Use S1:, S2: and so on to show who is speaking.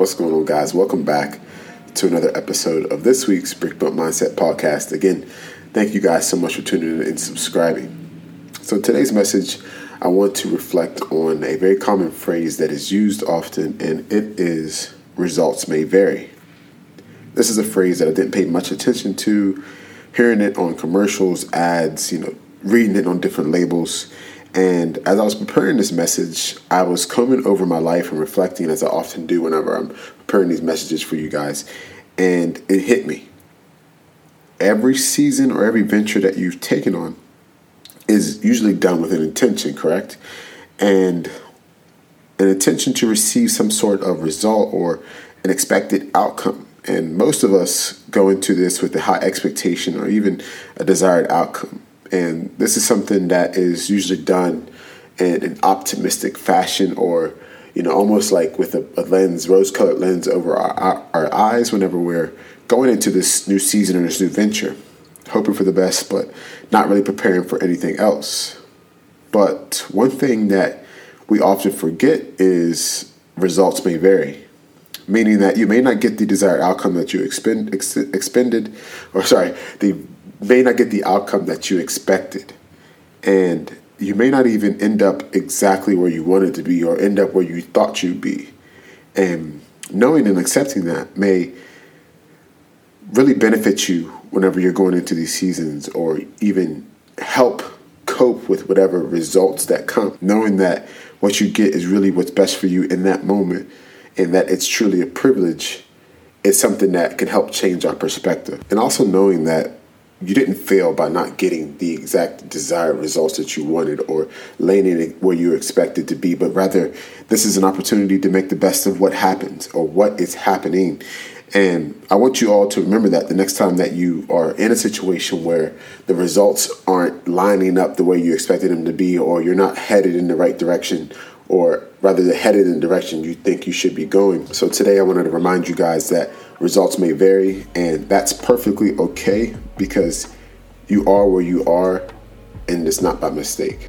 S1: What's going on, guys? Welcome back to another episode of this week's Brick Built Mindset podcast. Again, thank you guys so much for tuning in and subscribing. So, today's message, I want to reflect on a very common phrase that is used often, and it is results may vary. This is a phrase that I didn't pay much attention to, hearing it on commercials, ads, you know, reading it on different labels. And as I was preparing this message, I was combing over my life and reflecting as I often do whenever I'm preparing these messages for you guys. And it hit me. Every season or every venture that you've taken on is usually done with an intention, correct? And an intention to receive some sort of result or an expected outcome. And most of us go into this with a high expectation or even a desired outcome. And this is something that is usually done in an optimistic fashion or, you know, almost like with a, a lens, rose colored lens over our, our, our eyes whenever we're going into this new season or this new venture, hoping for the best, but not really preparing for anything else. But one thing that we often forget is results may vary meaning that you may not get the desired outcome that you expend, ex, expended, or sorry, the may not get the outcome that you expected. And you may not even end up exactly where you wanted to be or end up where you thought you'd be. And knowing and accepting that may really benefit you whenever you're going into these seasons or even help cope with whatever results that come. Knowing that what you get is really what's best for you in that moment and that it's truly a privilege is something that can help change our perspective. And also knowing that you didn't fail by not getting the exact desired results that you wanted or landing where you expected to be, but rather this is an opportunity to make the best of what happens or what is happening. And I want you all to remember that the next time that you are in a situation where the results aren't lining up the way you expected them to be, or you're not headed in the right direction, or rather they're headed in the direction you think you should be going. So today I wanted to remind you guys that results may vary and that's perfectly okay because you are where you are and it's not by mistake.